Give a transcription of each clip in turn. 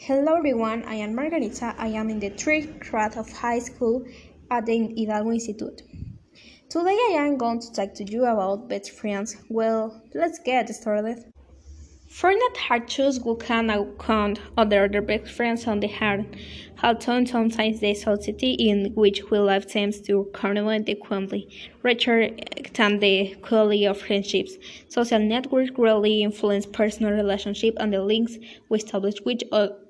Hello everyone, I am Margarita. I am in the third grade of high school at the Hidalgo Institute. Today I am going to talk to you about best friends. Well, let's get started. Fortnite Harchus will can count other their best friends on the heart, although sometimes the society in which we live seems to correlate equally, richer than the quality of friendships. Social networks greatly influence personal relationships and the links we establish with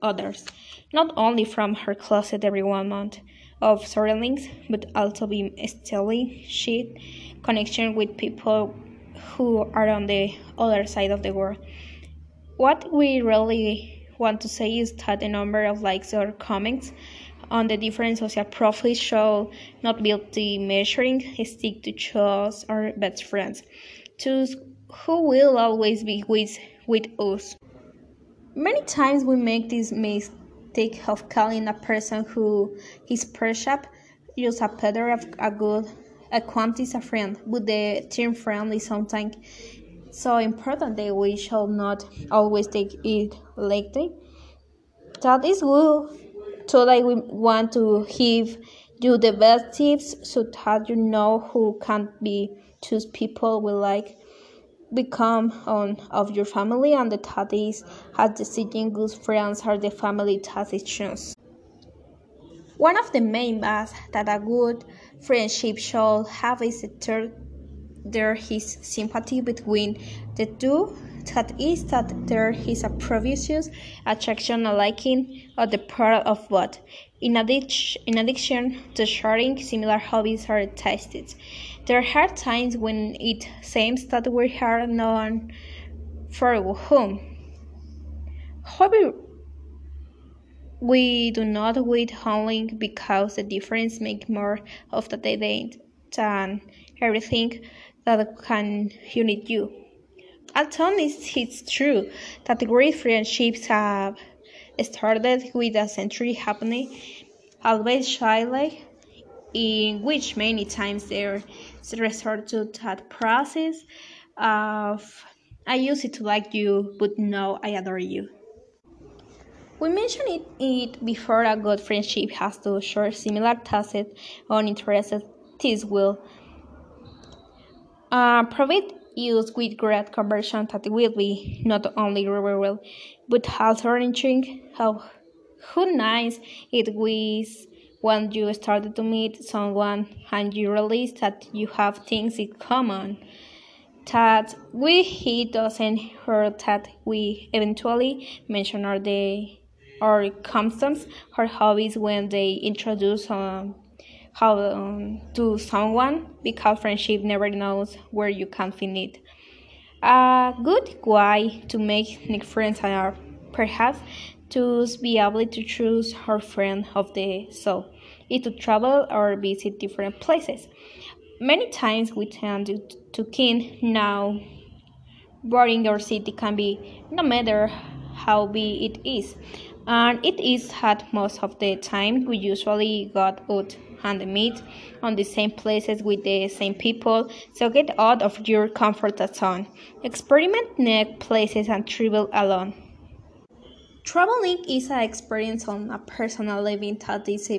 others, not only from our closet every one month of surroundings, but also be establishing connection with people who are on the other side of the world. What we really want to say is that the number of likes or comments on the different social profiles should not be the measuring stick to choose our best friends. Choose who will always be with, with us. Many times we make this mistake of calling a person who is perceived just a better of a good a quantity a friend, but the term friend is sometimes so important that we shall not always take it lightly. That is good. So that we want to give you the best tips so that you know who can be choose people we like become on of your family and the that is has decision good friends are the family decisions. One of the main baths that a good friendship should have is a third there is sympathy between the two that is that there is a previous attraction and liking on the part of both. In, addition, in addition to sharing similar hobbies or tastes, there are times when it seems that we are known for whom. However, we do not wait only because the difference make more of the day than everything that can unite you. Although it's true that great friendships have started with a century happening, always shyly, in which many times they resort to that process of I used to like you, but now I adore you. We mentioned it, it before a good friendship has to share similar tastes or interests. This will uh, provide use with great conversion that will be not only real but also enriching. How who nice it was when you started to meet someone and you realize that you have things in common that we he doesn't hurt that we eventually mention our day or customs or hobbies when they introduce um, how um, to someone because friendship never knows where you can find it. A good way to make new friends are perhaps to be able to choose our friend of the soul, is to travel or visit different places. Many times we tend to, to keen now boring our city can be no matter how big it is and it is that most of the time we usually got out and meet on the same places with the same people. So get out of your comfort zone. Experiment new places and travel alone. Traveling is an experience on a personal level that is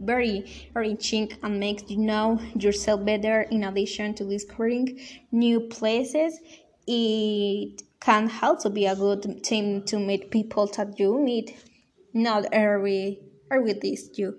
very enriching and makes you know yourself better. In addition to discovering new places it can also be a good thing to meet people that you meet not every every this you